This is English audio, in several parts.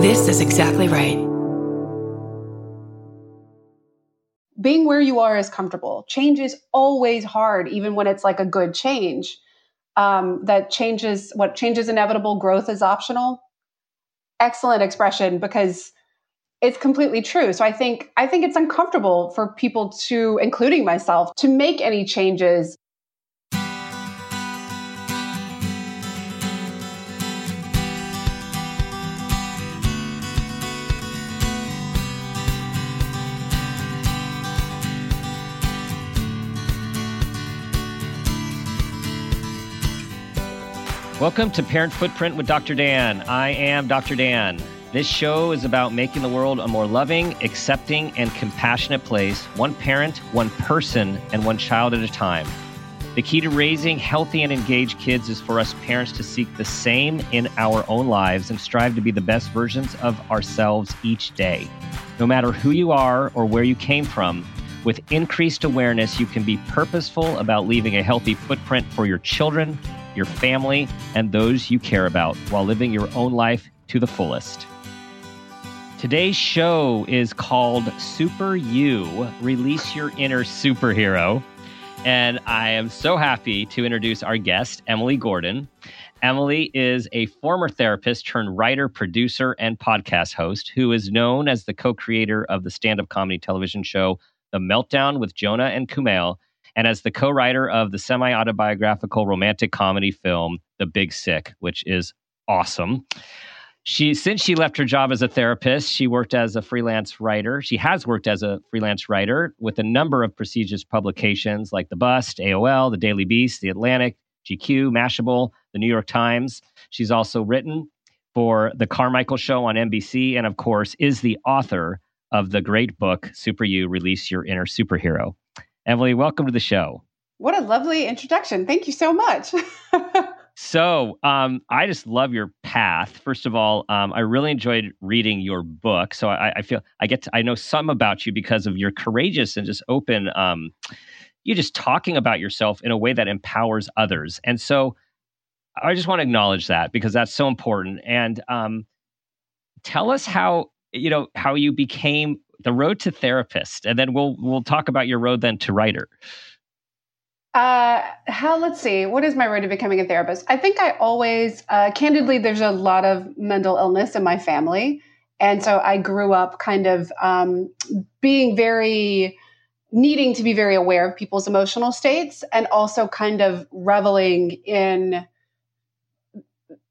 This is exactly right. Being where you are is comfortable. Change is always hard, even when it's like a good change. Um, that changes what changes inevitable, growth is optional. Excellent expression because it's completely true. So I think I think it's uncomfortable for people to, including myself, to make any changes Welcome to Parent Footprint with Dr. Dan. I am Dr. Dan. This show is about making the world a more loving, accepting, and compassionate place, one parent, one person, and one child at a time. The key to raising healthy and engaged kids is for us parents to seek the same in our own lives and strive to be the best versions of ourselves each day. No matter who you are or where you came from, with increased awareness, you can be purposeful about leaving a healthy footprint for your children your family, and those you care about while living your own life to the fullest. Today's show is called Super You Release Your Inner Superhero. And I am so happy to introduce our guest, Emily Gordon. Emily is a former therapist turned writer, producer, and podcast host who is known as the co creator of the stand up comedy television show The Meltdown with Jonah and Kumail and as the co writer of the semi autobiographical romantic comedy film, The Big Sick, which is awesome. She, since she left her job as a therapist, she worked as a freelance writer. She has worked as a freelance writer with a number of prestigious publications like The Bust, AOL, The Daily Beast, The Atlantic, GQ, Mashable, The New York Times. She's also written for The Carmichael Show on NBC, and of course, is the author of the great book, Super You Release Your Inner Superhero. Emily, welcome to the show. What a lovely introduction. Thank you so much. so, um, I just love your path. First of all, um, I really enjoyed reading your book. So I, I, feel I get to, I know some about you because of your courageous and just open. Um, you just talking about yourself in a way that empowers others. And so, I just want to acknowledge that because that's so important. And um, tell us how you know how you became the road to therapist, and then we'll we'll talk about your road then to writer. Uh, how let's see, what is my road to becoming a therapist? I think I always, uh, candidly, there's a lot of mental illness in my family, and so I grew up kind of um, being very needing to be very aware of people's emotional states and also kind of reveling in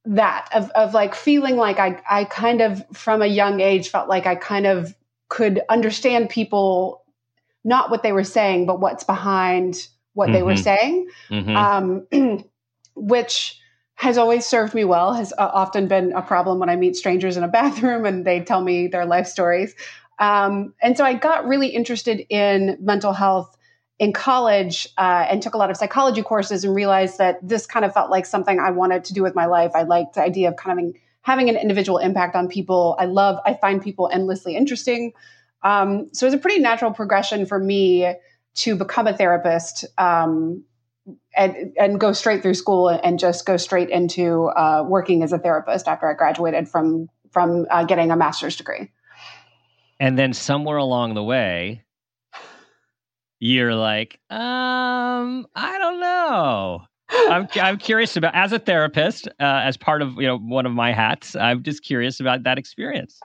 that of, of like feeling like I, I kind of from a young age felt like I kind of could understand people, not what they were saying, but what's behind what mm-hmm. they were mm-hmm. saying, mm-hmm. um, which has always served me well, has uh, often been a problem when I meet strangers in a bathroom and they tell me their life stories. Um, and so I got really interested in mental health in college uh, and took a lot of psychology courses and realized that this kind of felt like something I wanted to do with my life. I liked the idea of kind of having an individual impact on people. I love, I find people endlessly interesting. Um, so it's a pretty natural progression for me to become a therapist um, and, and go straight through school and just go straight into uh, working as a therapist after I graduated from from uh, getting a master's degree. And then somewhere along the way, you're like, um, I don't know. I'm I'm curious about as a therapist, uh, as part of you know one of my hats. I'm just curious about that experience.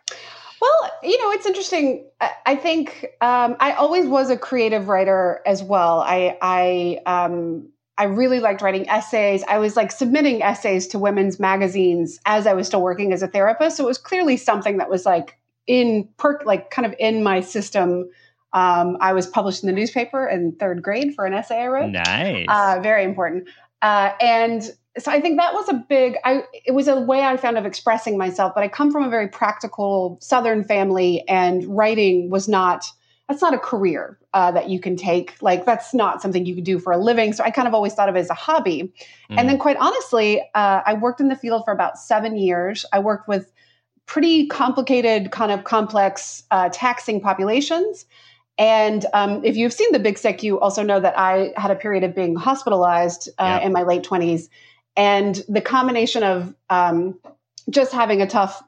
Well, you know, it's interesting. I, think um, I always was a creative writer as well. I I um, I really liked writing essays. I was like submitting essays to women's magazines as I was still working as a therapist. So it was clearly something that was like in perk, like kind of in my system. Um, I was published in the newspaper in third grade for an essay I wrote. Nice, uh, very important. Uh, and so I think that was a big. I it was a way I found of expressing myself. But I come from a very practical Southern family, and writing was not. That's not a career uh, that you can take. Like that's not something you can do for a living. So I kind of always thought of it as a hobby. Mm. And then, quite honestly, uh, I worked in the field for about seven years. I worked with pretty complicated, kind of complex, uh, taxing populations. And um, if you've seen The Big Sick, you also know that I had a period of being hospitalized uh, yeah. in my late 20s. And the combination of um, just having a tough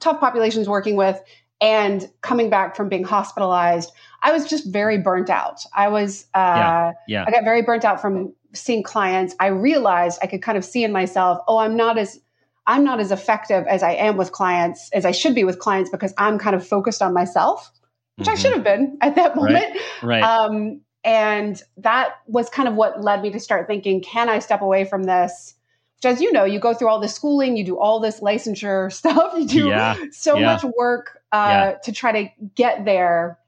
tough populations working with and coming back from being hospitalized, I was just very burnt out. I was, uh, yeah, yeah. I got very burnt out from seeing clients. I realized I could kind of see in myself, oh, I'm not as, I'm not as effective as I am with clients as I should be with clients because I'm kind of focused on myself, which mm-hmm. I should have been at that moment. Right. right. Um, and that was kind of what led me to start thinking, can I step away from this? Which, as you know, you go through all this schooling, you do all this licensure stuff, you do yeah. so yeah. much work uh, yeah. to try to get there.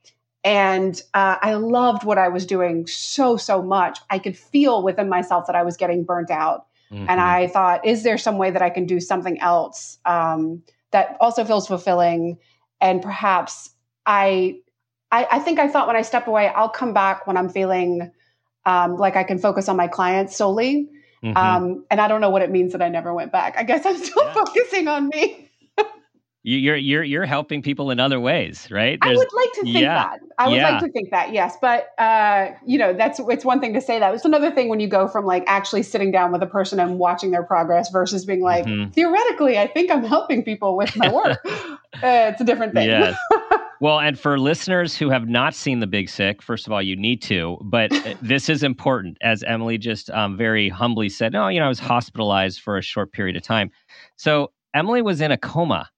And uh, I loved what I was doing so, so much. I could feel within myself that I was getting burnt out. Mm-hmm. And I thought, is there some way that I can do something else um, that also feels fulfilling? And perhaps I, I, I, think I thought when I stepped away, I'll come back when I'm feeling um, like I can focus on my clients solely. Mm-hmm. Um, and I don't know what it means that I never went back. I guess I'm still yeah. focusing on me you're you're you're helping people in other ways, right? There's, I would like to think yeah, that. I would yeah. like to think that, yes. But uh, you know, that's it's one thing to say that. It's another thing when you go from like actually sitting down with a person and watching their progress versus being like, mm-hmm. theoretically, I think I'm helping people with my work. uh, it's a different thing. Yes. Well, and for listeners who have not seen The Big Sick, first of all, you need to. But uh, this is important, as Emily just um, very humbly said. No, you know, I was hospitalized for a short period of time. So Emily was in a coma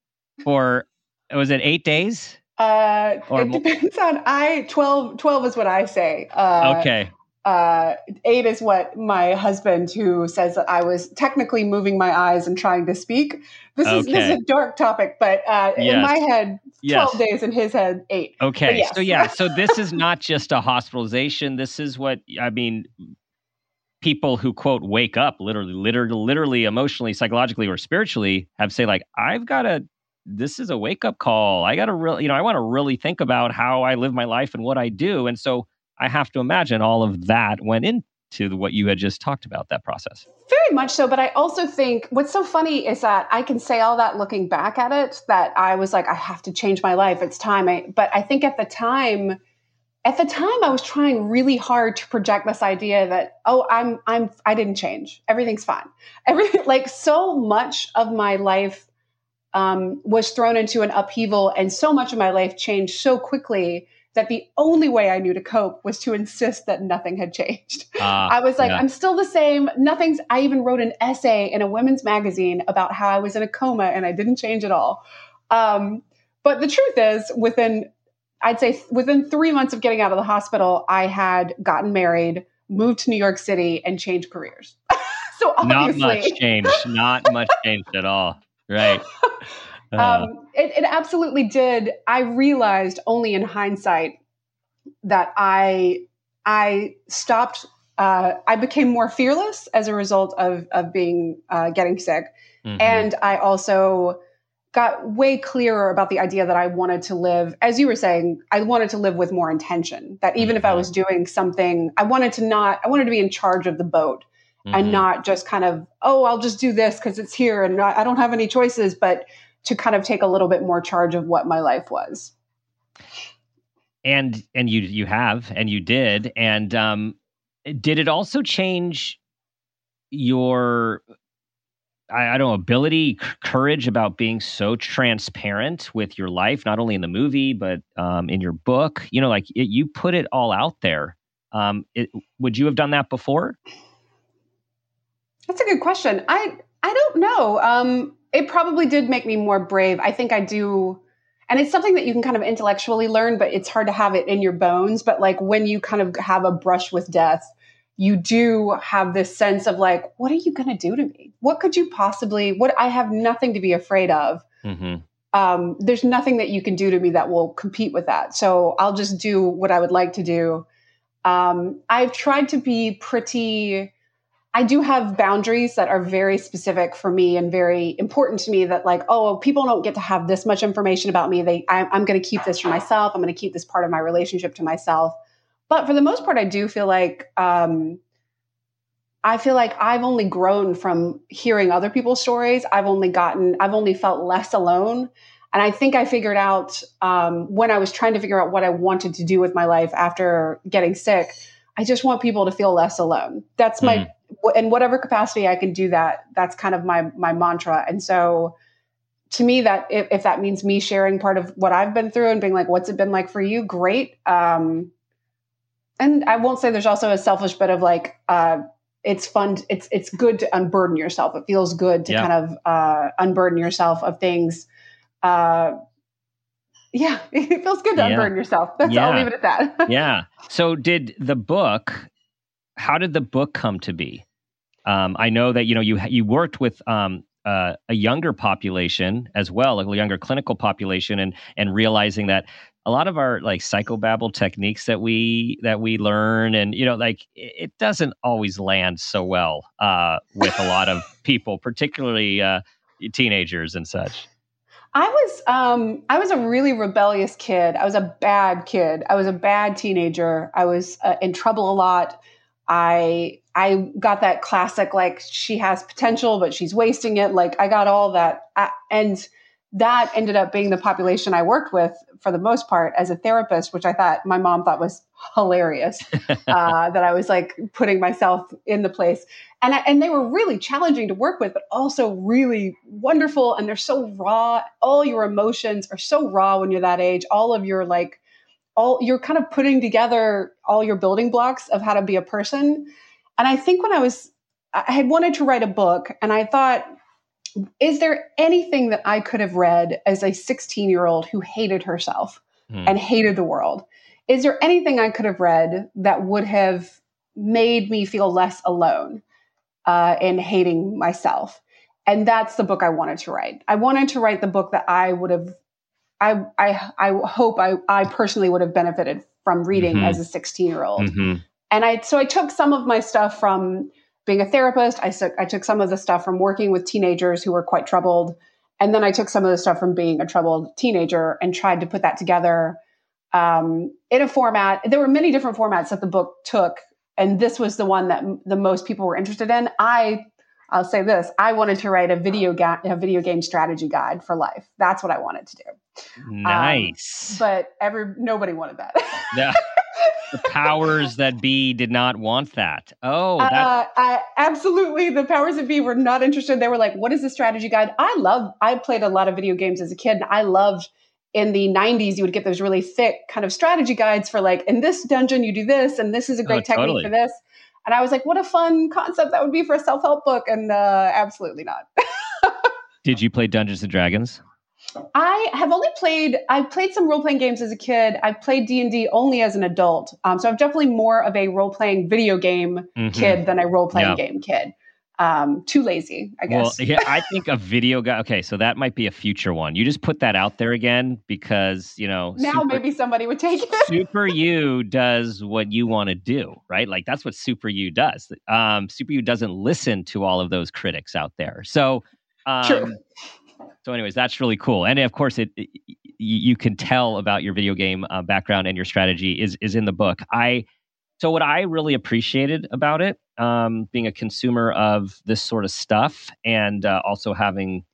for was it eight days? Uh, or it depends on I 12, 12 is what I say. Uh, okay. Uh, eight is what my husband, who says that I was technically moving my eyes and trying to speak. This is this is a dark topic, but uh, yes. in my head, twelve yes. days. In his head, eight. Okay, yes. so yeah, so this is not just a hospitalization. This is what I mean people who quote wake up literally literally literally emotionally psychologically or spiritually have say like i've got to this is a wake up call. I got to really, you know, I want to really think about how I live my life and what I do. And so I have to imagine all of that went into what you had just talked about, that process. Very much so. But I also think what's so funny is that I can say all that looking back at it, that I was like, I have to change my life. It's time. I, but I think at the time, at the time I was trying really hard to project this idea that oh I'm I'm I didn't change everything's fine everything like so much of my life um, was thrown into an upheaval, and so much of my life changed so quickly that the only way I knew to cope was to insist that nothing had changed. Uh, I was like, yeah. I'm still the same. Nothing's. I even wrote an essay in a women's magazine about how I was in a coma and I didn't change at all. Um, but the truth is, within I'd say within three months of getting out of the hospital, I had gotten married, moved to New York City, and changed careers. so obviously, not much changed. Not much changed at all. Right. Uh, um, it, it absolutely did. I realized only in hindsight that I I stopped. Uh, I became more fearless as a result of of being uh, getting sick, mm-hmm. and I also got way clearer about the idea that I wanted to live, as you were saying, I wanted to live with more intention. That even mm-hmm. if I mm-hmm. was doing something, I wanted to not, I wanted to be in charge of the boat mm-hmm. and not just kind of, oh, I'll just do this because it's here and I don't have any choices, but to kind of take a little bit more charge of what my life was. And and you you have and you did and um, did it also change your I, I, don't know ability courage about being so transparent with your life not only in the movie but um, in your book you know like it, you put it all out there um, it, would you have done that before that's a good question. I I don't know. Um, it probably did make me more brave. I think I do, and it's something that you can kind of intellectually learn, but it's hard to have it in your bones. But like when you kind of have a brush with death, you do have this sense of like, what are you going to do to me? What could you possibly? What I have nothing to be afraid of. Mm-hmm. Um, there's nothing that you can do to me that will compete with that. So I'll just do what I would like to do. Um, I've tried to be pretty I do have boundaries that are very specific for me and very important to me that like, oh, people don't get to have this much information about me. They, I, I'm going to keep this for myself. I'm going to keep this part of my relationship to myself. But for the most part, I do feel like, um, I feel like I've only grown from hearing other people's stories. I've only gotten, I've only felt less alone. And I think I figured out um, when I was trying to figure out what I wanted to do with my life after getting sick. I just want people to feel less alone. That's my mm. In whatever capacity I can do that. That's kind of my my mantra. And so to me, that if, if, that means me sharing part of what I've been through and being like, what's it been like for you? Great. Um, and I won't say there's also a selfish bit of like, uh, it's fun. It's it's good to unburden yourself. It feels good to yeah. kind of uh, unburden yourself of things. Uh, yeah, it feels good to yeah. unburden yourself. That's yeah. I'll leave it at that. yeah. So, did the book? How did the book come to be? Um, I know that you know you you worked with um, uh, a younger population as well, like a younger clinical population, and and realizing that a lot of our like psychobabble techniques that we that we learn and you know like it doesn't always land so well uh, with a lot of people particularly uh, teenagers and such. I was um, i was a really rebellious kid. I was a bad kid. I was a bad teenager. I was uh, in trouble a lot i i got that classic like she has potential but she's wasting it like i got all that and that ended up being the population I worked with for the most part as a therapist, which I thought my mom thought was hilarious. uh, that I was like putting myself in the place, and I, and they were really challenging to work with, but also really wonderful. And they're so raw. All your emotions are so raw when you're that age. All of your like, all you're kind of putting together all your building blocks of how to be a person. And I think when I was, I had wanted to write a book, and I thought is there anything that I could have read as a 16 year old who hated herself hmm. and hated the world? Is there anything I could have read that would have made me feel less alone uh, in hating myself? And that's the book I wanted to write. I wanted to write the book that I would have, I, I, I hope I, I personally would have benefited from reading mm-hmm. as a 16 year old. Mm-hmm. And I, so I took some of my stuff from being a therapist, I, took, I took some of the stuff from working with teenagers who were quite troubled. And then I took some of the stuff from being a troubled teenager and tried to put that together um, in a format. There were many different formats that the book took, and this was the one that m- the most people were interested in. I, I'll say this: I wanted to write a video ga- a video game strategy guide for life. That's what I wanted to do. Nice, um, but every nobody wanted that. Yeah. the powers that be did not want that. Oh, uh, I, absolutely. The powers that be were not interested. They were like, "What is the strategy guide?" I love. I played a lot of video games as a kid, and I loved. In the 90s, you would get those really thick kind of strategy guides for like, in this dungeon, you do this, and this is a great oh, technique totally. for this. And I was like, what a fun concept that would be for a self help book. And uh, absolutely not. Did you play Dungeons and Dragons? I have only played. I played some role playing games as a kid. I played D and D only as an adult. Um, so I'm definitely more of a role playing video game mm-hmm. kid than a role playing yeah. game kid. Um, too lazy, I guess. Well, yeah, I think a video guy. Okay, so that might be a future one. You just put that out there again because you know now super, maybe somebody would take it. Super You does what you want to do, right? Like that's what Super You does. Um, Super You doesn't listen to all of those critics out there. So. Um, True so, anyways, that's really cool, and of course, it, it you can tell about your video game uh, background and your strategy is is in the book. I so what I really appreciated about it, um, being a consumer of this sort of stuff, and uh, also having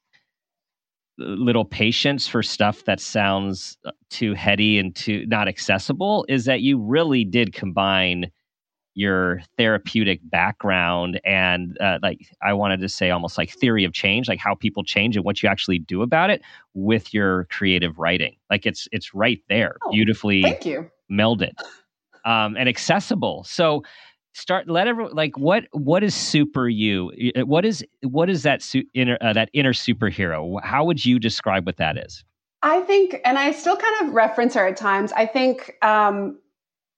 little patience for stuff that sounds uh, too heady and too not accessible, is that you really did combine your therapeutic background and uh, like i wanted to say almost like theory of change like how people change and what you actually do about it with your creative writing. Like it's it's right there oh, beautifully thank you. melded um, and accessible. So start let everyone like what what is super you? What is what is that su- inner uh, that inner superhero? How would you describe what that is? I think and i still kind of reference her at times i think um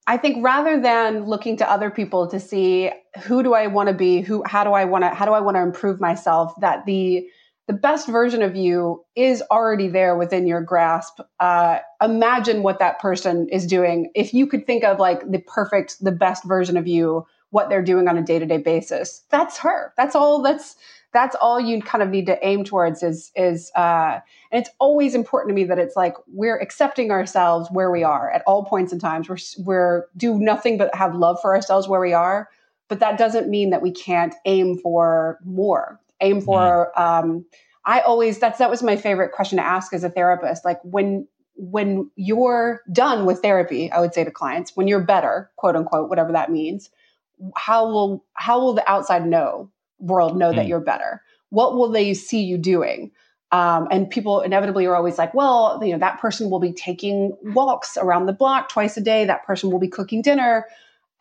I think rather than looking to other people to see who do I want to be, who how do I want to how do I want to improve myself, that the the best version of you is already there within your grasp. Uh, imagine what that person is doing. If you could think of like the perfect, the best version of you, what they're doing on a day to day basis, that's her. That's all. That's that's all you kind of need to aim towards is is uh, and it's always important to me that it's like we're accepting ourselves where we are at all points in times. We're we're do nothing but have love for ourselves where we are but that doesn't mean that we can't aim for more. Aim for mm-hmm. um, i always that's that was my favorite question to ask as a therapist. Like when when you're done with therapy i would say to clients when you're better quote unquote whatever that means how will how will the outside know world know mm. that you're better? What will they see you doing? Um, and people inevitably are always like, well, you know, that person will be taking walks around the block twice a day. That person will be cooking dinner.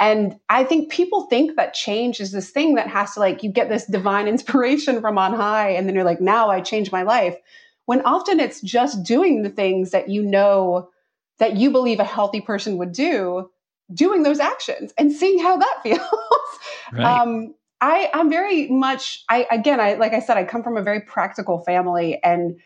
And I think people think that change is this thing that has to like, you get this divine inspiration from on high. And then you're like, now I change my life. When often it's just doing the things that you know that you believe a healthy person would do, doing those actions and seeing how that feels. Right. Um, I, I'm very much, I, again, I, like I said, I come from a very practical family and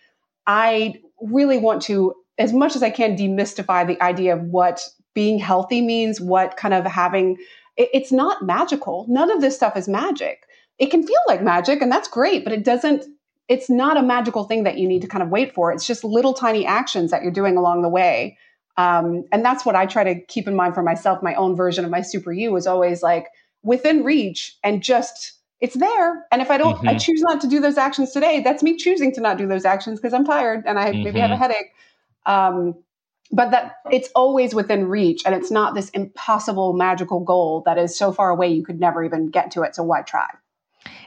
I really want to, as much as I can, demystify the idea of what being healthy means, what kind of having, it, it's not magical. None of this stuff is magic. It can feel like magic and that's great, but it doesn't, it's not a magical thing that you need to kind of wait for. It's just little tiny actions that you're doing along the way. Um, and that's what I try to keep in mind for myself. My own version of my super you is always like, within reach and just it's there. And if I don't, mm-hmm. I choose not to do those actions today. That's me choosing to not do those actions because I'm tired and I mm-hmm. maybe have a mm-hmm. headache. Um, but that it's always within reach and it's not this impossible magical goal that is so far away you could never even get to it. So why try?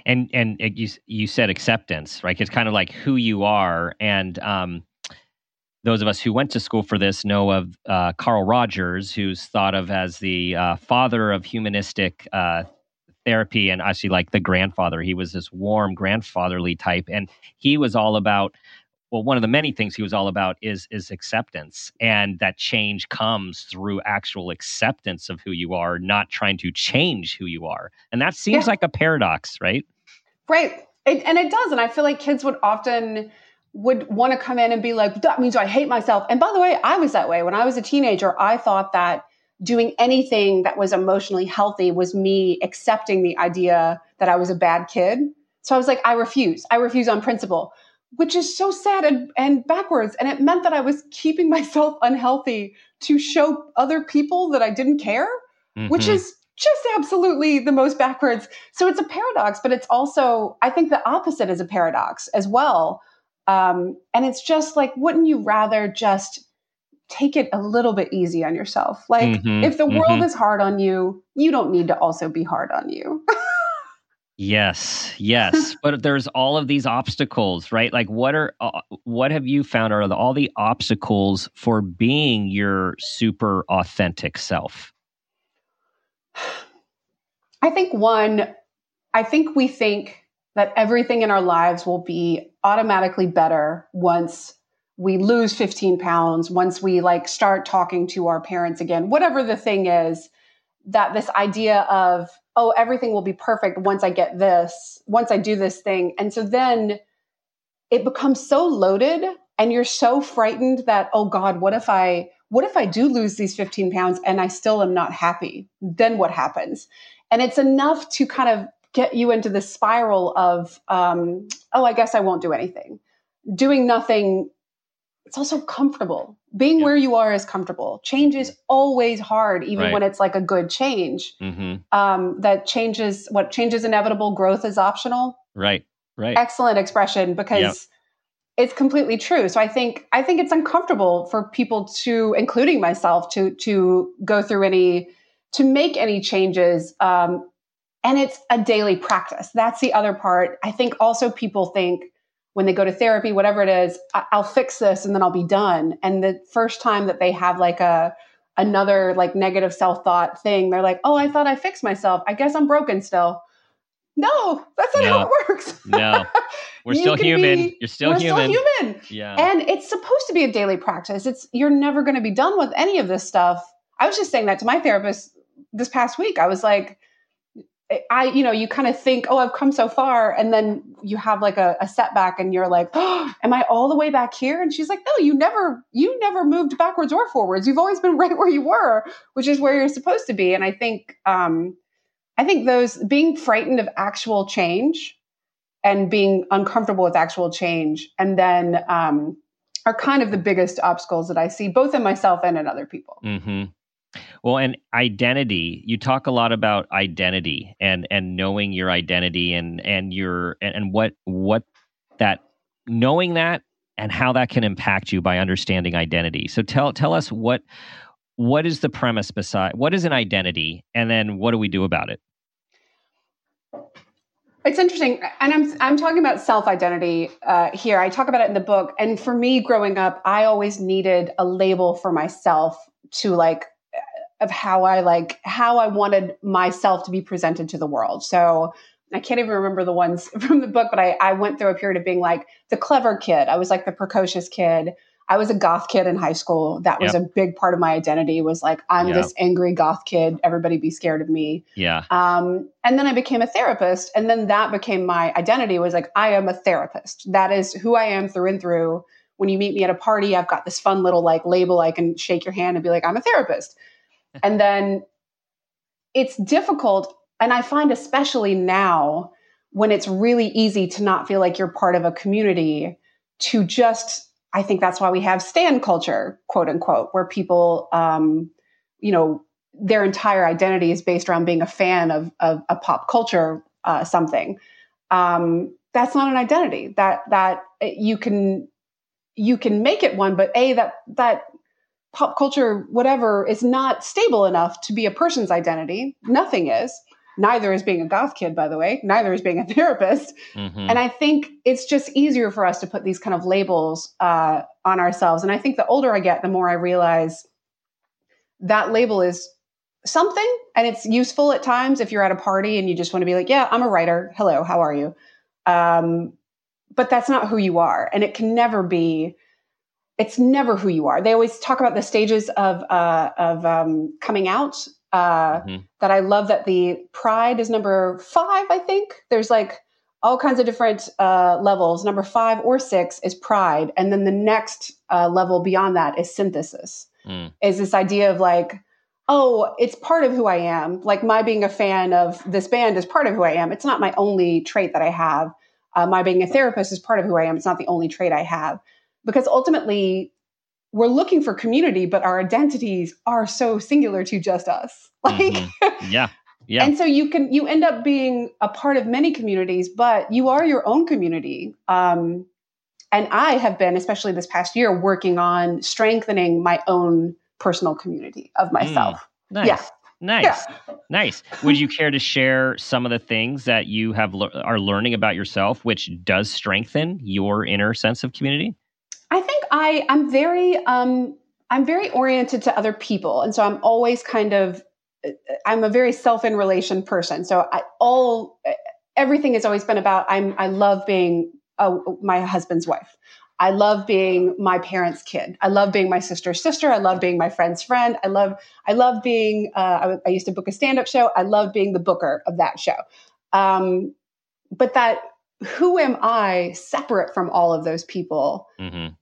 And and you you said acceptance, right? It's kind of like who you are, and um, those of us who went to school for this know of uh, Carl Rogers, who's thought of as the uh, father of humanistic uh, therapy and actually like the grandfather. He was this warm grandfatherly type, and he was all about. Well, one of the many things he was all about is is acceptance, and that change comes through actual acceptance of who you are, not trying to change who you are. And that seems yeah. like a paradox, right? Right, it, and it does. And I feel like kids would often would want to come in and be like, that means I hate myself. And by the way, I was that way. When I was a teenager, I thought that doing anything that was emotionally healthy was me accepting the idea that I was a bad kid. So I was like, I refuse. I refuse on principle, which is so sad and, and backwards. And it meant that I was keeping myself unhealthy to show other people that I didn't care, mm-hmm. which is just absolutely the most backwards. So it's a paradox, but it's also, I think the opposite is a paradox as well um, and it's just like, wouldn't you rather just take it a little bit easy on yourself? Like, mm-hmm, if the mm-hmm. world is hard on you, you don't need to also be hard on you. yes, yes, but there's all of these obstacles, right? Like, what are uh, what have you found are the, all the obstacles for being your super authentic self? I think one, I think we think that everything in our lives will be automatically better once we lose 15 pounds, once we like start talking to our parents again, whatever the thing is, that this idea of, oh, everything will be perfect once I get this, once I do this thing. And so then it becomes so loaded and you're so frightened that, oh God, what if I, what if I do lose these 15 pounds and I still am not happy? Then what happens? And it's enough to kind of get you into the spiral of, um, oh, I guess I won't do anything. Doing nothing, it's also comfortable. Being yeah. where you are is comfortable. Change is always hard, even right. when it's like a good change. Mm-hmm. Um, that changes what changes inevitable, growth is optional. Right, right. Excellent expression because. Yep it's completely true. So I think I think it's uncomfortable for people to, including myself, to to go through any to make any changes um, and it's a daily practice. That's the other part. I think also people think when they go to therapy, whatever it is, I'll fix this and then I'll be done. And the first time that they have like a another like negative self-thought thing, they're like, "Oh, I thought I fixed myself. I guess I'm broken still." No, that's not no. how it works. no. We're still human. Be, you're still we're human. Still human. Yeah. And it's supposed to be a daily practice. It's you're never going to be done with any of this stuff. I was just saying that to my therapist this past week. I was like, I, you know, you kind of think, oh, I've come so far. And then you have like a, a, setback and you're like, oh, am I all the way back here? And she's like, no, you never, you never moved backwards or forwards. You've always been right where you were, which is where you're supposed to be. And I think, um, I think those being frightened of actual change and being uncomfortable with actual change and then, um, are kind of the biggest obstacles that I see both in myself and in other people. Mm-hmm. Well, and identity, you talk a lot about identity and and knowing your identity and and your and, and what what that knowing that and how that can impact you by understanding identity. So tell tell us what what is the premise beside what is an identity and then what do we do about it? It's interesting, and I'm I'm talking about self identity uh, here. I talk about it in the book, and for me, growing up, I always needed a label for myself to like of how I like how I wanted myself to be presented to the world. So I can't even remember the ones from the book, but I, I went through a period of being like the clever kid. I was like the precocious kid. I was a goth kid in high school. That was yep. a big part of my identity was like, I'm yep. this angry goth kid. Everybody be scared of me. Yeah. Um, and then I became a therapist. And then that became my identity was like, I am a therapist. That is who I am through and through. When you meet me at a party, I've got this fun little like label. I can shake your hand and be like, I'm a therapist. and then it's difficult. And I find especially now when it's really easy to not feel like you're part of a community to just I think that's why we have stan culture, quote unquote, where people, um, you know, their entire identity is based around being a fan of, of a pop culture uh, something. Um, that's not an identity. That that uh, you can you can make it one, but a that that pop culture whatever is not stable enough to be a person's identity. Nothing is. Neither is being a goth kid, by the way. Neither is being a therapist. Mm-hmm. And I think it's just easier for us to put these kind of labels uh, on ourselves. And I think the older I get, the more I realize that label is something and it's useful at times if you're at a party and you just want to be like, yeah, I'm a writer. Hello, how are you? Um, but that's not who you are. And it can never be it's never who you are. They always talk about the stages of uh, of um, coming out, uh, mm-hmm. that I love that the pride is number five, I think. There's like all kinds of different uh, levels. Number five or six is pride. And then the next uh, level beyond that is synthesis, mm. is this idea of like, oh, it's part of who I am. Like my being a fan of this band is part of who I am. It's not my only trait that I have. Uh, my being a therapist is part of who I am. It's not the only trait I have. Because ultimately, we're looking for community, but our identities are so singular to just us. Like, mm-hmm. yeah. Yeah. And so you can you end up being a part of many communities, but you are your own community. Um, and I have been, especially this past year, working on strengthening my own personal community of mm. myself. Mm, nice. Yeah. Nice. Yeah. Nice. Would you care to share some of the things that you have le- are learning about yourself which does strengthen your inner sense of community? I think I I'm very um I'm very oriented to other people and so I'm always kind of I'm a very self in relation person. So I all everything has always been about I'm I love being a, my husband's wife. I love being my parents' kid. I love being my sister's sister. I love being my friend's friend. I love I love being. Uh, I, I, used to book a stand up show. I love being the booker of that show. Um, but that who am I separate from all of those people? Mm-hmm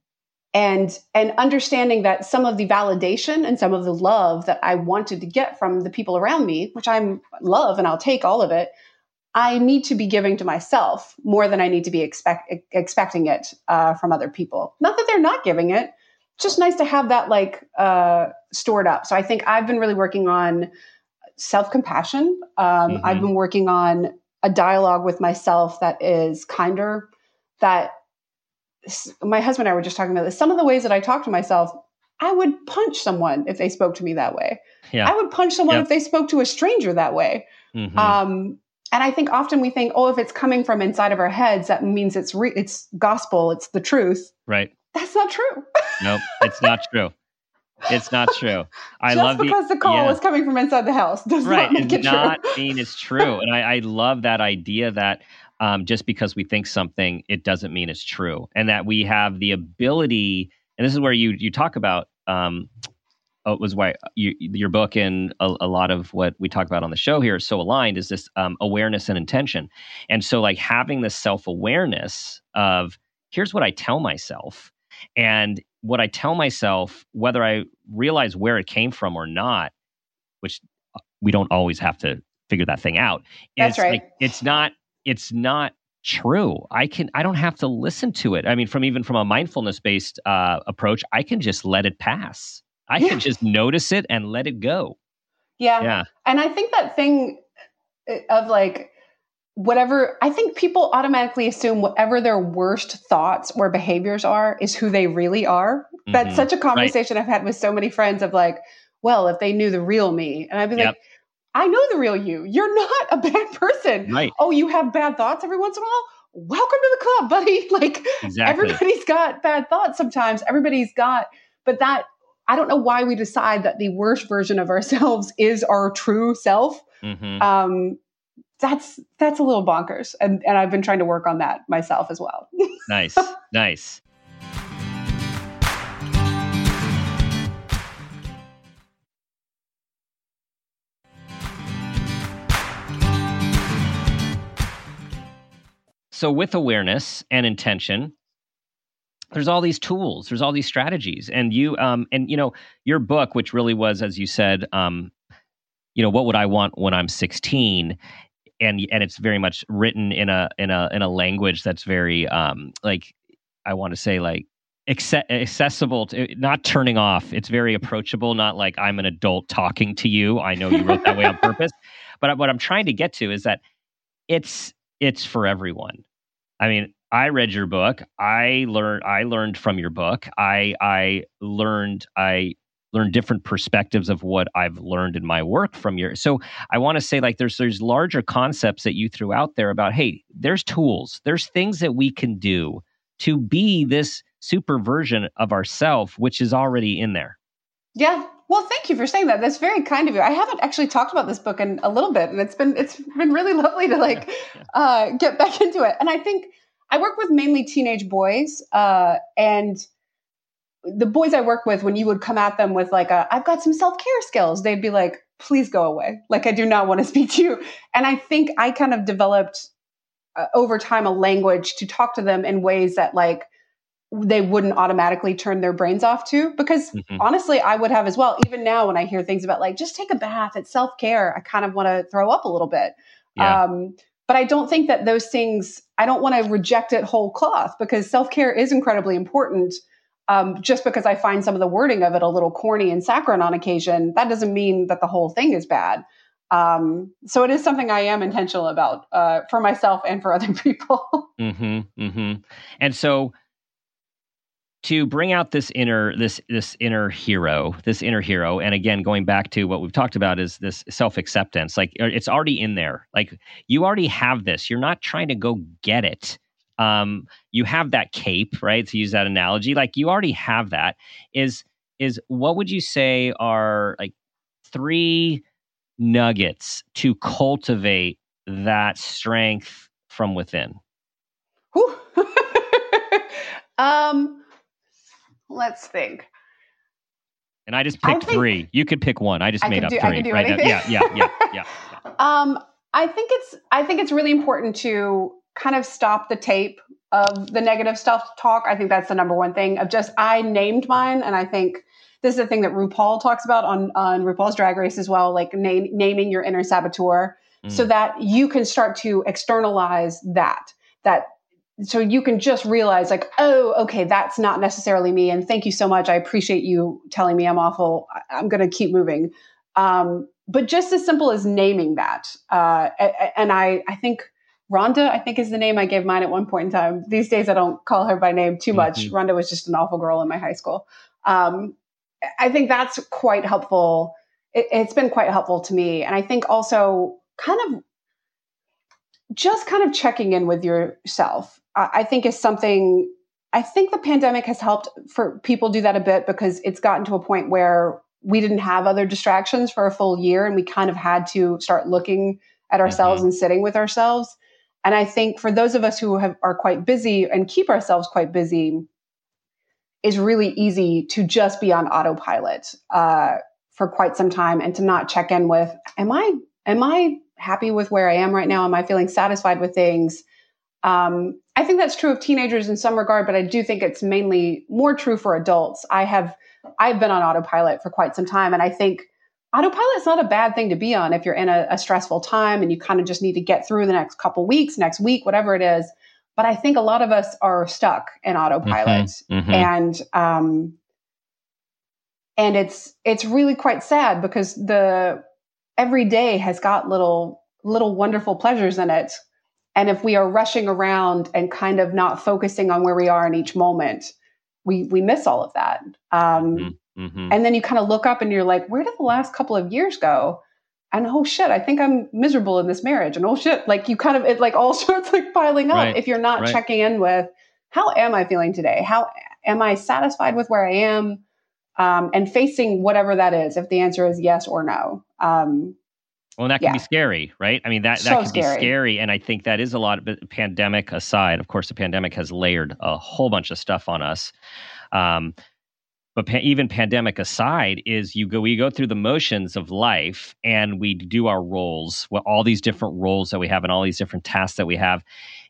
and and understanding that some of the validation and some of the love that I wanted to get from the people around me, which I'm love and I'll take all of it, I need to be giving to myself more than I need to be expect, expecting it uh, from other people. Not that they're not giving it, just nice to have that like uh, stored up. So I think I've been really working on self compassion. Um, mm-hmm. I've been working on a dialogue with myself that is kinder, that my husband and I were just talking about this. Some of the ways that I talk to myself, I would punch someone if they spoke to me that way. Yeah. I would punch someone yep. if they spoke to a stranger that way. Mm-hmm. Um, and I think often we think, oh, if it's coming from inside of our heads, that means it's re- it's gospel, it's the truth. Right. That's not true. nope, it's not true. It's not true. I Just love because the, the call yeah. was coming from inside the house does right. not make it not true. mean it's true. And I, I love that idea that um, just because we think something, it doesn't mean it's true, and that we have the ability. And this is where you you talk about. Um, oh, it was why you, your book and a, a, lot of what we talk about on the show here is so aligned. Is this um, awareness and intention, and so like having this self awareness of here's what I tell myself, and what I tell myself, whether I realize where it came from or not, which uh, we don't always have to figure that thing out. That's right. Like, it's not it's not true i can i don't have to listen to it i mean from even from a mindfulness based uh, approach i can just let it pass i yeah. can just notice it and let it go yeah yeah and i think that thing uh, of like whatever i think people automatically assume whatever their worst thoughts or behaviors are is who they really are mm-hmm. that's such a conversation right. i've had with so many friends of like well if they knew the real me and i'd be yep. like I know the real you. You're not a bad person. Right. Oh, you have bad thoughts every once in a while? Welcome to the club, buddy. Like exactly. everybody's got bad thoughts sometimes. Everybody's got, but that I don't know why we decide that the worst version of ourselves is our true self. Mm-hmm. Um, that's that's a little bonkers, and and I've been trying to work on that myself as well. nice, nice. So, with awareness and intention, there's all these tools, there's all these strategies, and you, um, and you know, your book, which really was, as you said, um, you know, what would I want when I'm 16? And and it's very much written in a in a in a language that's very um, like I want to say like accessible to not turning off it's very approachable not like i'm an adult talking to you i know you wrote that way on purpose but what i'm trying to get to is that it's it's for everyone. I mean, I read your book. I learned I learned from your book. I I learned I learned different perspectives of what I've learned in my work from your so I want to say like there's there's larger concepts that you threw out there about hey, there's tools, there's things that we can do to be this super version of ourself which is already in there. Yeah, well, thank you for saying that. That's very kind of you. I haven't actually talked about this book in a little bit, and it's been it's been really lovely to like uh, get back into it. And I think I work with mainly teenage boys, uh, and the boys I work with, when you would come at them with like a, I've got some self care skills, they'd be like, please go away. Like I do not want to speak to you. And I think I kind of developed uh, over time a language to talk to them in ways that like they wouldn't automatically turn their brains off to because mm-hmm. honestly i would have as well even now when i hear things about like just take a bath it's self-care i kind of want to throw up a little bit yeah. um, but i don't think that those things i don't want to reject it whole cloth because self-care is incredibly important um, just because i find some of the wording of it a little corny and saccharine on occasion that doesn't mean that the whole thing is bad um, so it is something I am intentional about uh, for myself and for other people. mm-hmm, mm-hmm. And so to bring out this inner this this inner hero this inner hero. And again going back to what we've talked about is this self-acceptance. Like uh, it's already in there. Like you already have this. You're not trying to go get it. Um you have that cape right? To use that analogy like you already have that. Is is what would you say are like three nuggets to cultivate that strength from within? Um Let's think. And I just picked I three. You could pick one. I just I made up do, three. right anything. Yeah, yeah, yeah, yeah. um, I think it's I think it's really important to kind of stop the tape of the negative stuff talk. I think that's the number one thing of just I named mine, and I think this is the thing that RuPaul talks about on on RuPaul's Drag Race as well, like name, naming your inner saboteur, mm. so that you can start to externalize that that so you can just realize like oh okay that's not necessarily me and thank you so much i appreciate you telling me i'm awful i'm going to keep moving. Um, but just as simple as naming that uh, and i i think rhonda i think is the name i gave mine at one point in time. These days i don't call her by name too much. Mm-hmm. rhonda was just an awful girl in my high school. Um, i think that's quite helpful. It, it's been quite helpful to me and i think also kind of just kind of checking in with yourself I think is something I think the pandemic has helped for people do that a bit because it's gotten to a point where we didn't have other distractions for a full year and we kind of had to start looking at ourselves mm-hmm. and sitting with ourselves. And I think for those of us who have, are quite busy and keep ourselves quite busy, is really easy to just be on autopilot uh, for quite some time and to not check in with, am I am I happy with where I am right now? Am I feeling satisfied with things? Um, I think that's true of teenagers in some regard, but I do think it's mainly more true for adults. I have I've been on autopilot for quite some time, and I think autopilot is not a bad thing to be on if you're in a, a stressful time and you kind of just need to get through the next couple weeks, next week, whatever it is. But I think a lot of us are stuck in autopilot, mm-hmm, mm-hmm. and um, and it's it's really quite sad because the every day has got little little wonderful pleasures in it and if we are rushing around and kind of not focusing on where we are in each moment, we we miss all of that. Um, mm-hmm. mm-hmm. And then you kind of look up and you're like, where did the last couple of years go? and oh shit, I think I'm miserable in this marriage. And oh shit, like you kind of, it like all sorts like piling up right. if you're not right. checking in with how am I feeling today? How am I satisfied with where I am? Um, and facing whatever that is, if the answer is yes or no. Um, well, that can yeah. be scary, right? I mean, that, that can scary. be scary. And I think that is a lot of pandemic aside. Of course, the pandemic has layered a whole bunch of stuff on us. Um, but pa- even pandemic aside is you go we go through the motions of life and we do our roles well, all these different roles that we have and all these different tasks that we have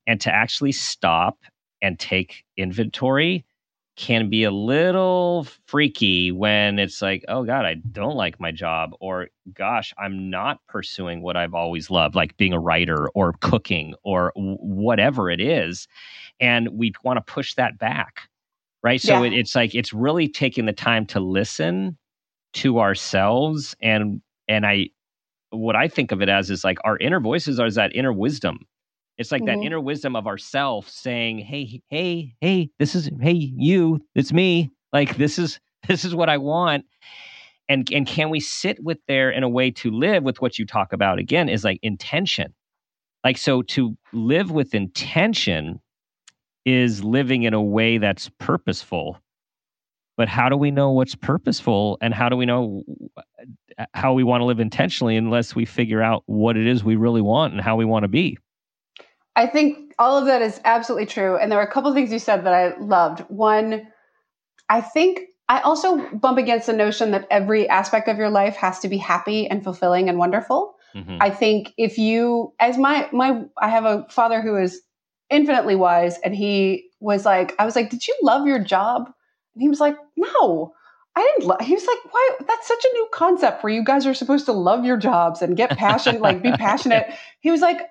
and to actually stop and take inventory can be a little freaky when it's like oh god i don't like my job or gosh i'm not pursuing what i've always loved like being a writer or cooking or w- whatever it is and we want to push that back right so yeah. it, it's like it's really taking the time to listen to ourselves and and i what i think of it as is like our inner voices are that inner wisdom it's like mm-hmm. that inner wisdom of ourself saying hey hey hey this is hey you it's me like this is this is what i want and and can we sit with there in a way to live with what you talk about again is like intention like so to live with intention is living in a way that's purposeful. But how do we know what's purposeful and how do we know uh, how we want to live intentionally unless we figure out what it is we really want and how we want to be? I think all of that is absolutely true. And there were a couple of things you said that I loved. One, I think I also bump against the notion that every aspect of your life has to be happy and fulfilling and wonderful. Mm-hmm. I think if you, as my my, I have a father who is infinitely wise. And he was like, I was like, did you love your job? And he was like, no, I didn't. Lo-. He was like, why? That's such a new concept where you guys are supposed to love your jobs and get passion, like be passionate. He was like,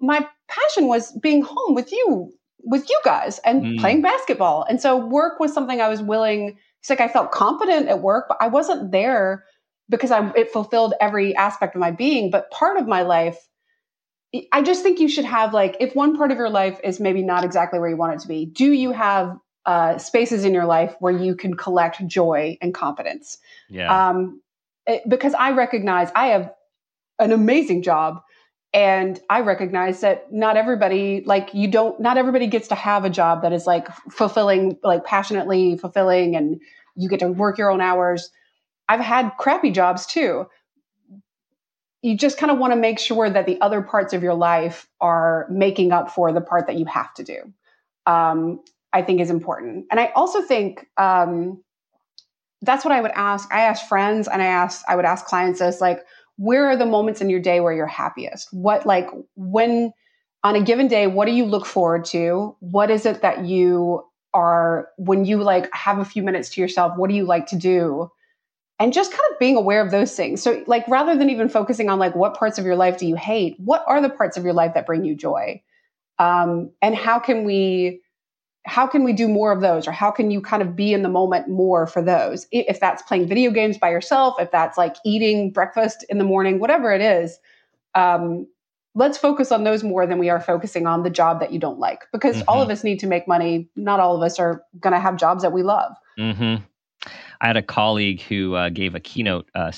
my passion was being home with you, with you guys and mm. playing basketball. And so work was something I was willing. He's like, I felt confident at work, but I wasn't there because I, it fulfilled every aspect of my being. But part of my life I just think you should have like if one part of your life is maybe not exactly where you want it to be, do you have uh, spaces in your life where you can collect joy and confidence? Yeah. Um, it, because I recognize I have an amazing job, and I recognize that not everybody like you don't not everybody gets to have a job that is like fulfilling, like passionately fulfilling, and you get to work your own hours. I've had crappy jobs too you just kind of want to make sure that the other parts of your life are making up for the part that you have to do. Um, I think is important. And I also think um, that's what I would ask. I ask friends and I ask, I would ask clients this like, where are the moments in your day where you're happiest? What, like, when on a given day, what do you look forward to? What is it that you are, when you like have a few minutes to yourself, what do you like to do? and just kind of being aware of those things. So, like, rather than even focusing on like what parts of your life do you hate, what are the parts of your life that bring you joy, um, and how can we how can we do more of those, or how can you kind of be in the moment more for those? If that's playing video games by yourself, if that's like eating breakfast in the morning, whatever it is. Um, let's focus on those more than we are focusing on the job that you don't like because mm-hmm. all of us need to make money not all of us are going to have jobs that we love mm-hmm. I had a colleague who uh, gave a keynote uh,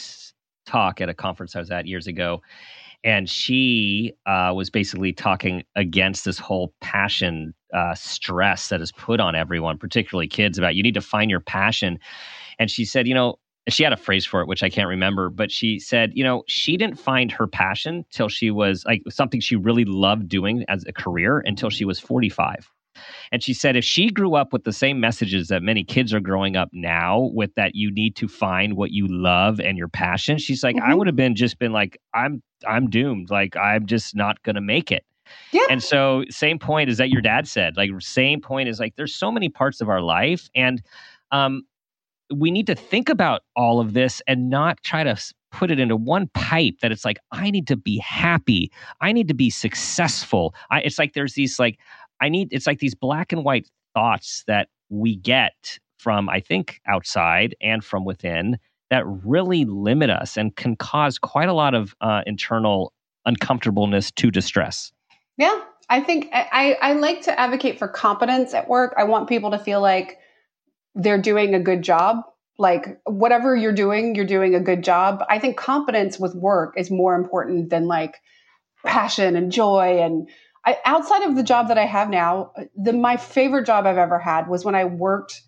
talk at a conference I was at years ago, and she uh, was basically talking against this whole passion uh, stress that is put on everyone, particularly kids, about you need to find your passion. And she said, you know, she had a phrase for it, which I can't remember, but she said, you know, she didn't find her passion till she was like something she really loved doing as a career until she was 45. And she said if she grew up with the same messages that many kids are growing up now with that you need to find what you love and your passion, she's like, mm-hmm. I would have been just been like, I'm I'm doomed. Like I'm just not gonna make it. Yeah. And so same point is that your dad said. Like same point is like there's so many parts of our life and um we need to think about all of this and not try to put it into one pipe that it's like i need to be happy i need to be successful I, it's like there's these like I need it's like these black and white thoughts that we get from I think outside and from within that really limit us and can cause quite a lot of uh, internal uncomfortableness to distress. Yeah, I think I, I like to advocate for competence at work. I want people to feel like they're doing a good job. like whatever you're doing, you're doing a good job. I think competence with work is more important than like passion and joy and I, outside of the job that I have now, the my favorite job I've ever had was when I worked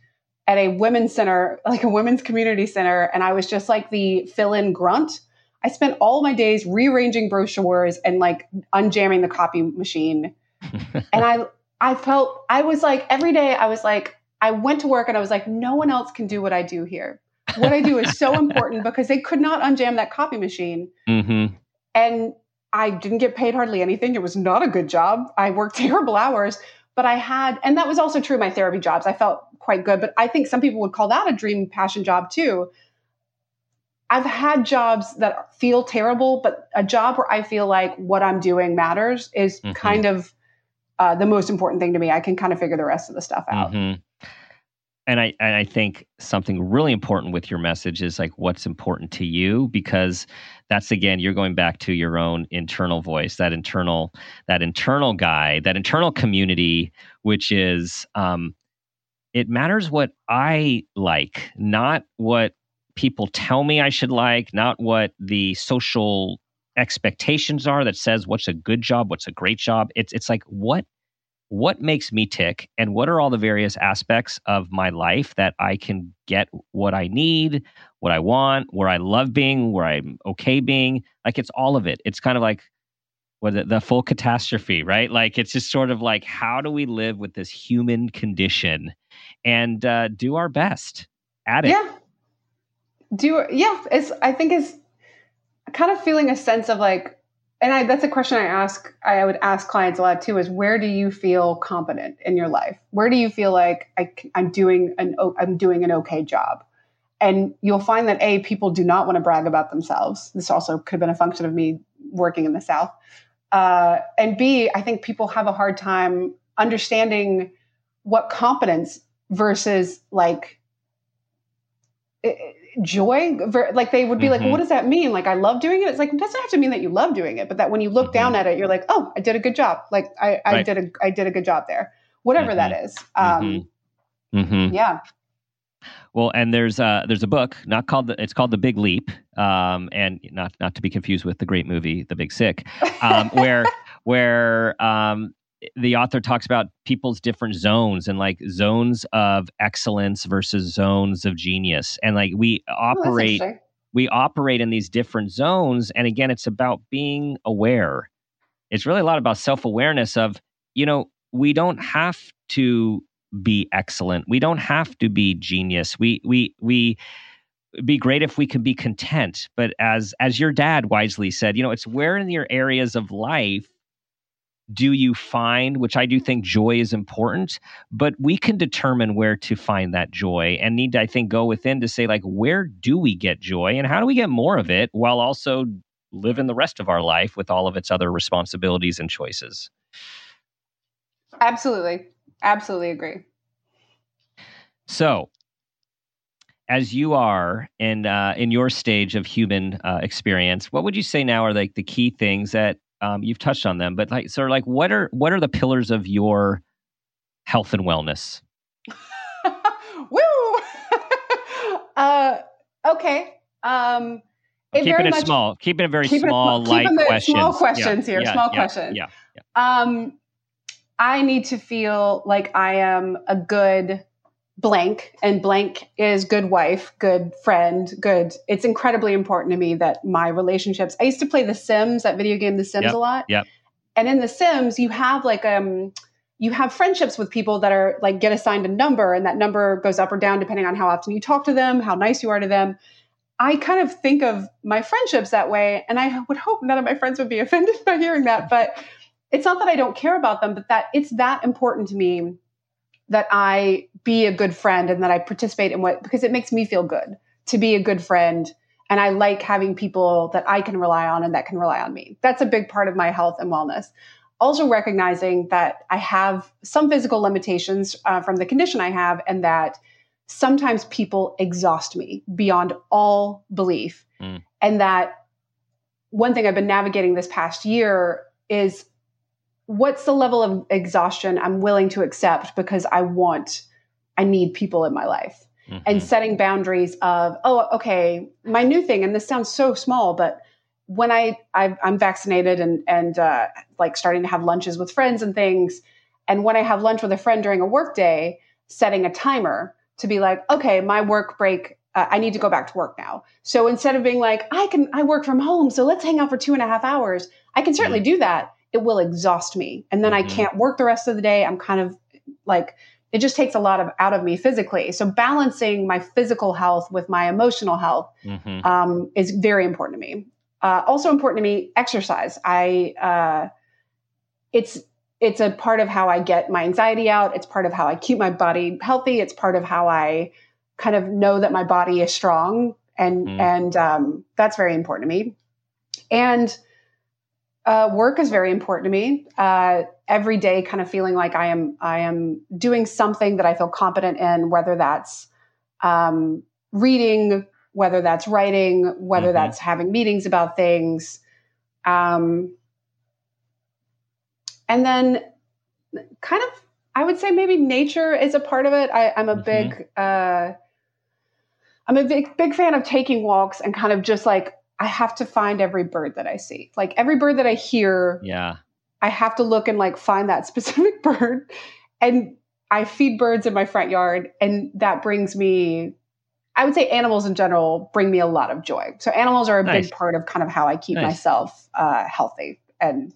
at a women's center, like a women's community center, and I was just like the fill-in grunt. I spent all my days rearranging brochures and like unjamming the copy machine. and I I felt I was like every day I was like I went to work and I was like no one else can do what I do here. What I do is so important because they could not unjam that copy machine. Mm-hmm. And I didn't get paid hardly anything. It was not a good job. I worked terrible hours, but I had, and that was also true of my therapy jobs. I felt quite good, but I think some people would call that a dream passion job too. I've had jobs that feel terrible, but a job where I feel like what I'm doing matters is mm-hmm. kind of uh, the most important thing to me. I can kind of figure the rest of the stuff out. Mm-hmm and I and I think something really important with your message is like what's important to you because that's again you're going back to your own internal voice that internal that internal guy that internal community which is um, it matters what I like not what people tell me I should like not what the social expectations are that says what's a good job what's a great job it's it's like what what makes me tick and what are all the various aspects of my life that I can get what I need, what I want, where I love being, where I'm okay being. Like it's all of it. It's kind of like what the, the full catastrophe, right? Like it's just sort of like how do we live with this human condition and uh, do our best at it? Yeah. Do yeah. It's I think it's kind of feeling a sense of like and I, that's a question I ask. I would ask clients a lot too: is where do you feel competent in your life? Where do you feel like I, am doing an I'm doing an okay job? And you'll find that a people do not want to brag about themselves. This also could have been a function of me working in the South. Uh, and b I think people have a hard time understanding what competence versus like. It, joy like they would be mm-hmm. like what does that mean like i love doing it it's like it doesn't have to mean that you love doing it but that when you look mm-hmm. down at it you're like oh i did a good job like i, I right. did a i did a good job there whatever mm-hmm. that is um mm-hmm. Mm-hmm. yeah well, and there's uh there's a book not called the, it's called The Big Leap, um, and not not to be confused with the great movie The Big Sick, um, where where um, the author talks about people's different zones and like zones of excellence versus zones of genius. And like we oh, operate oh, we operate in these different zones and again it's about being aware. It's really a lot about self-awareness of you know we don't have to be excellent. We don't have to be genius. We we we be great if we could be content. But as as your dad wisely said you know it's where in your areas of life do you find, which I do think joy is important, but we can determine where to find that joy and need to, I think, go within to say, like, where do we get joy and how do we get more of it while also living the rest of our life with all of its other responsibilities and choices? Absolutely. Absolutely agree. So, as you are in uh, in your stage of human uh, experience, what would you say now are like the key things that um, you've touched on them, but like sort of like what are what are the pillars of your health and wellness? Woo! uh, okay. Um, it keeping it much, small, keeping it very small, light questions. Small questions yeah, here. Yeah, small yeah, questions. Yeah, yeah. Um, I need to feel like I am a good blank and blank is good wife good friend good it's incredibly important to me that my relationships i used to play the sims that video game the sims yep, a lot. yeah and in the sims you have like um you have friendships with people that are like get assigned a number and that number goes up or down depending on how often you talk to them how nice you are to them. I kind of think of my friendships that way and i would hope none of my friends would be offended by hearing that but it's not that i don't care about them but that it's that important to me that I be a good friend and that I participate in what, because it makes me feel good to be a good friend. And I like having people that I can rely on and that can rely on me. That's a big part of my health and wellness. Also, recognizing that I have some physical limitations uh, from the condition I have, and that sometimes people exhaust me beyond all belief. Mm. And that one thing I've been navigating this past year is what's the level of exhaustion I'm willing to accept because I want, I need people in my life. mm-hmm. and setting boundaries of, oh, okay, my new thing, and this sounds so small, but when I, I am vaccinated and and uh, like starting to have lunches with friends and things, and when I have lunch with a friend during a work day, setting a timer to be like, okay, my work break, uh, I need to go back to work now. So instead of being like, I can I work from home, so let's hang out for two and a half hours, I can certainly mm-hmm. do that. It will exhaust me, and then mm-hmm. I can't work the rest of the day. I'm kind of like it just takes a lot of out of me physically. So balancing my physical health with my emotional health mm-hmm. um, is very important to me. Uh, also important to me, exercise. I uh, it's it's a part of how I get my anxiety out. It's part of how I keep my body healthy. It's part of how I kind of know that my body is strong, and mm. and um, that's very important to me. And uh, work is very important to me. Every day, kind of feeling like I am I am doing something that I feel competent in, whether that's um, reading, whether that's writing, whether mm-hmm. that's having meetings about things. Um, and then, kind of, I would say maybe nature is a part of it. I, am a mm-hmm. big, uh, I'm a big, big fan of taking walks and kind of just like I have to find every bird that I see. Like every bird that I hear, yeah, I have to look and like find that specific bird. And I feed birds in my front yard, and that brings me I would say animals in general bring me a lot of joy. So animals are a nice. big part of kind of how I keep nice. myself uh, healthy and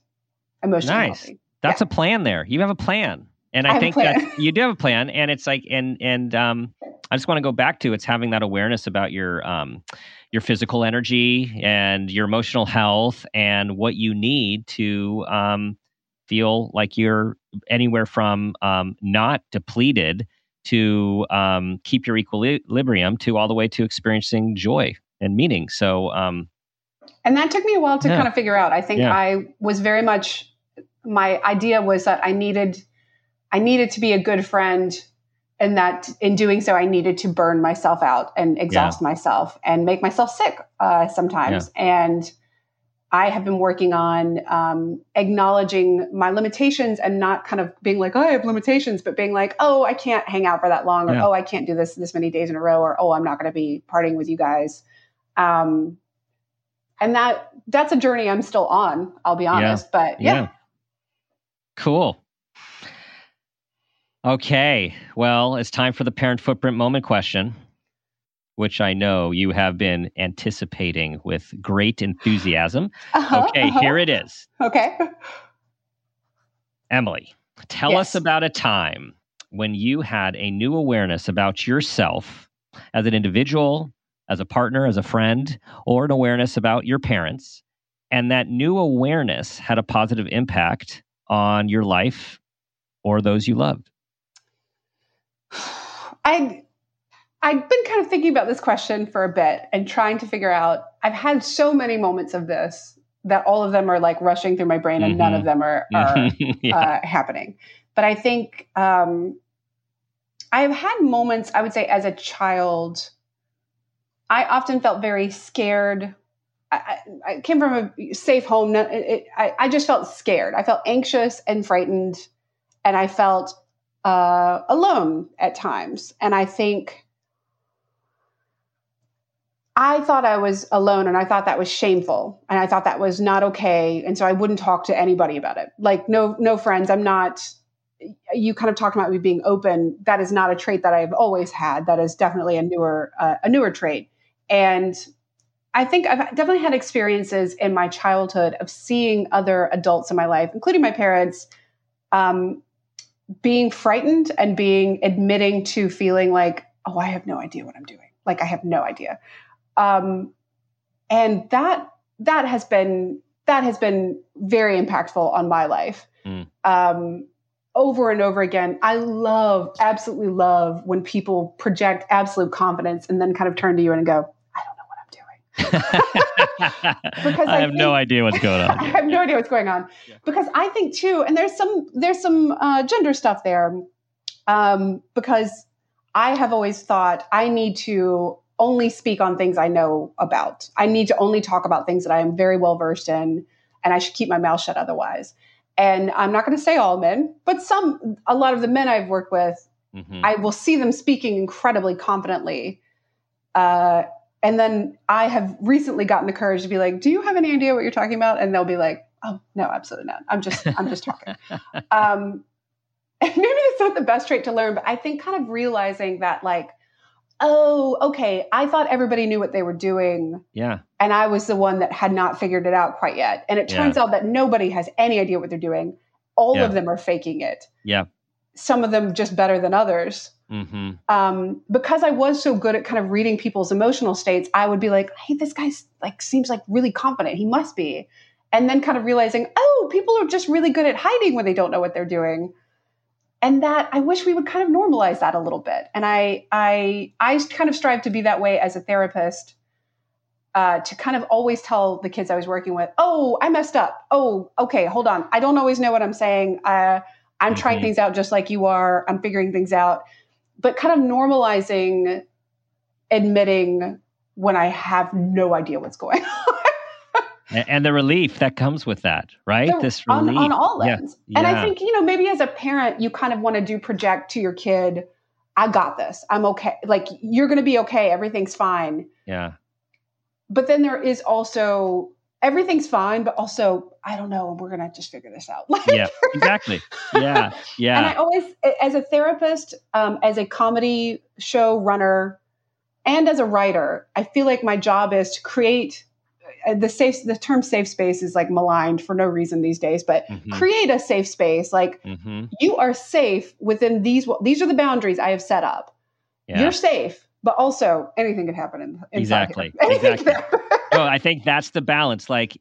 emotionally nice. healthy. That's yeah. a plan there. You have a plan. And I, I think that you do have a plan. And it's like, and, and, um, I just want to go back to it's having that awareness about your, um, your physical energy and your emotional health and what you need to, um, feel like you're anywhere from, um, not depleted to um, keep your equilibrium to all the way to experiencing joy and meaning. So, um, and that took me a while to yeah. kind of figure out. I think yeah. I was very much my idea was that I needed I needed to be a good friend and that in doing so I needed to burn myself out and exhaust yeah. myself and make myself sick uh, sometimes and I have been working on um, acknowledging my limitations and not kind of being like, oh, I have limitations, but being like, oh, I can't hang out for that long, or yeah. oh, I can't do this this many days in a row, or oh, I'm not going to be partying with you guys. Um, and that that's a journey I'm still on. I'll be honest, yeah. but yeah. yeah. Cool. Okay. Well, it's time for the parent footprint moment question which I know you have been anticipating with great enthusiasm. Uh-huh, okay, uh-huh. here it is. Okay. Emily, tell yes. us about a time when you had a new awareness about yourself as an individual, as a partner, as a friend, or an awareness about your parents. And that new awareness had a positive impact on your life or those you loved. I I've been kind of thinking about this question for a bit and trying to figure out. I've had so many moments of this that all of them are like rushing through my brain and mm-hmm. none of mm-hmm. them are, are yeah. uh, happening. But I think um, I've had moments, I would say, as a child, I often felt very scared. I, I came from a safe home. It, it, I, I, just felt scared. I felt anxious and frightened, and I felt uh, alone at times. And I think I thought I was alone and I thought that was shameful and I thought that was not okay. And so I wouldn't talk to anybody about it. Like, no, no friends. I'm not, you kind of talked about me being open. That is not a trait that I've always had. That is definitely a newer, uh, a newer trait. And I think I've definitely had experiences in my childhood of seeing other adults in my life, including my parents, um, being frightened and being admitting to feeling like, oh, I have no idea what I'm doing. Like, I have no idea. Um, and that that has been that has been very impactful on my life. Mm. Um, over and over again. I love, absolutely love when people project absolute confidence and then kind of turn to you and go, I don't know what I'm doing. because I, I have think, no idea what's going on. I have no idea what's going on. Yeah. Because I think too, and there's some there's some uh, gender stuff there. Um, because I have always thought I need to only speak on things I know about. I need to only talk about things that I am very well versed in, and I should keep my mouth shut otherwise. And I'm not going to say all men, but some, a lot of the men I've worked with mm-hmm. I will see them speaking incredibly confidently. Uh, and then I have recently gotten the courage to be like, "Do you have any idea what you're talking about?" And they'll be like, "Oh, no, absolutely not. I'm just, I'm just talking." um, and maybe it's not the best trait to learn, but I think kind of realizing that, like, oh, okay, I thought everybody knew what they were doing. Yeah. And I was the one that had not figured it out quite yet. And it turns yeah. out that nobody has any idea what they're doing. All yeah. of them are faking it. Yeah. Some of them just better than others. Mm-hmm. Um, because I was so good at kind of reading people's emotional states, I would be like, "Hey, this guy's like seems like really confident. He must be," and then kind of realizing, "Oh, people are just really good at hiding when they don't know what they're doing." And that I wish we would kind of normalize that a little bit. And I, I, I kind of strive to be that way as a therapist. Uh, to kind of always tell the kids I was working with, "Oh, I messed up. Oh, okay, hold on. I don't always know what I'm saying. Uh, I'm mm-hmm. trying things out just like you are. I'm figuring things out." But kind of normalizing admitting when I have no idea what's going on. and the relief that comes with that, right? The, this relief. On, on all ends. Yeah. And yeah. I think, you know, maybe as a parent, you kind of want to do project to your kid, I got this. I'm okay. Like, you're going to be okay. Everything's fine. Yeah. But then there is also everything's fine, but also I don't know, we're gonna just figure this out. Like, yeah, exactly. Yeah, yeah. and I always, as a therapist, um, as a comedy show runner, and as a writer, I feel like my job is to create uh, the safe. The term safe space is like maligned for no reason these days, but mm-hmm. create a safe space. Like mm-hmm. you are safe within these. These are the boundaries I have set up. Yeah. You're safe, but also anything could happen. In, exactly. Exactly. No, I think that's the balance. Like,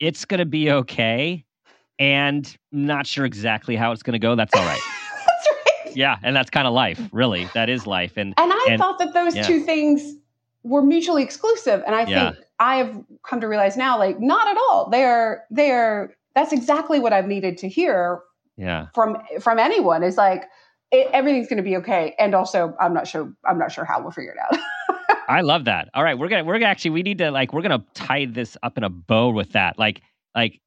it's going to be okay, and not sure exactly how it's going to go. That's all right. that's right. Yeah, and that's kind of life, really. That is life. And and I and, thought that those yeah. two things were mutually exclusive, and I yeah. think I have come to realize now, like, not at all. They are. They are. That's exactly what I've needed to hear. Yeah. From from anyone is like. It, everything's going to be okay, and also I'm not sure. I'm not sure how we'll figure it out. I love that. All right, we're gonna we're gonna actually we need to like we're gonna tie this up in a bow with that. Like like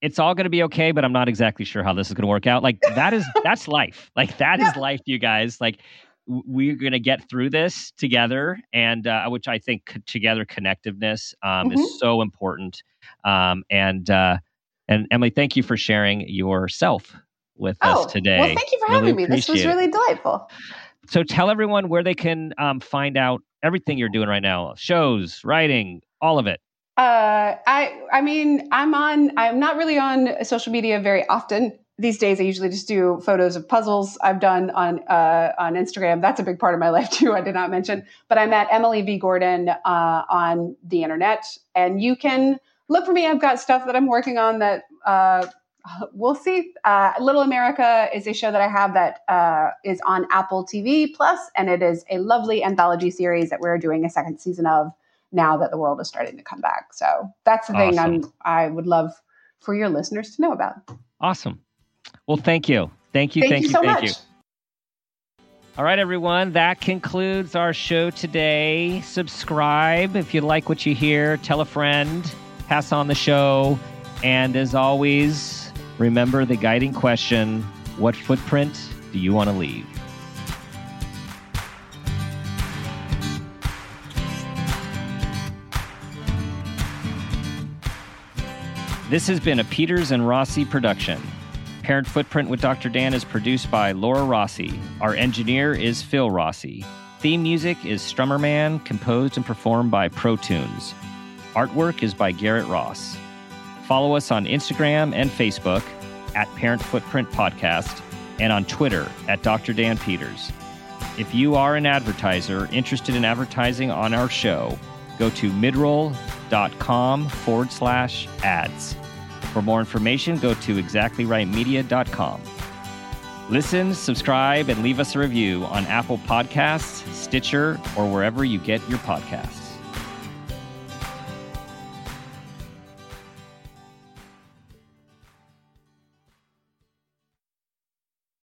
it's all gonna be okay, but I'm not exactly sure how this is gonna work out. Like that is that's life. Like that is life, you guys. Like we're going to get through this together and uh, which i think together connectiveness um, mm-hmm. is so important um, and uh, and emily thank you for sharing yourself with oh, us today well thank you for really having me this was really delightful so tell everyone where they can um, find out everything you're doing right now. Shows writing all of it. Uh, i i mean i'm on i'm not really on social media very often. These days i usually just do photos of puzzles i've done on uh, on instagram. That's a big part of my life too i did not mention. But i'm at emily v. Gordon uh, on the internet. And you can look for me. I've got stuff that i'm working on that uh, we'll see. Uh, Little America is a show that I have that uh, is on Apple TV Plus, and it is a lovely anthology series that we're doing a second season of now that the world is starting to come back. So that's the awesome. thing I'm, I would love for your listeners to know about. Awesome. Well, thank you. Thank you. Thank, thank you, you so thank much. You. All right, everyone. That concludes our show today. Subscribe if you like what you hear. Tell a friend. Pass on the show. And as always, Remember the guiding question what footprint do you want to leave? This has been a Peters and Rossi production. Parent Footprint with Dr. Dan is produced by Laura Rossi. Our engineer is Phil Rossi. Theme music is Strummer Man, composed and performed by Pro Tunes. Artwork is by Garrett Ross. Follow us on Instagram and Facebook at Parent Footprint Podcast and on Twitter at Dr. Dan Peters. If you are an advertiser interested in advertising on our show, go to midroll.com forward slash ads. For more information, go to exactlyrightmedia.com. Listen, subscribe, and leave us a review on Apple Podcasts, Stitcher, or wherever you get your podcasts.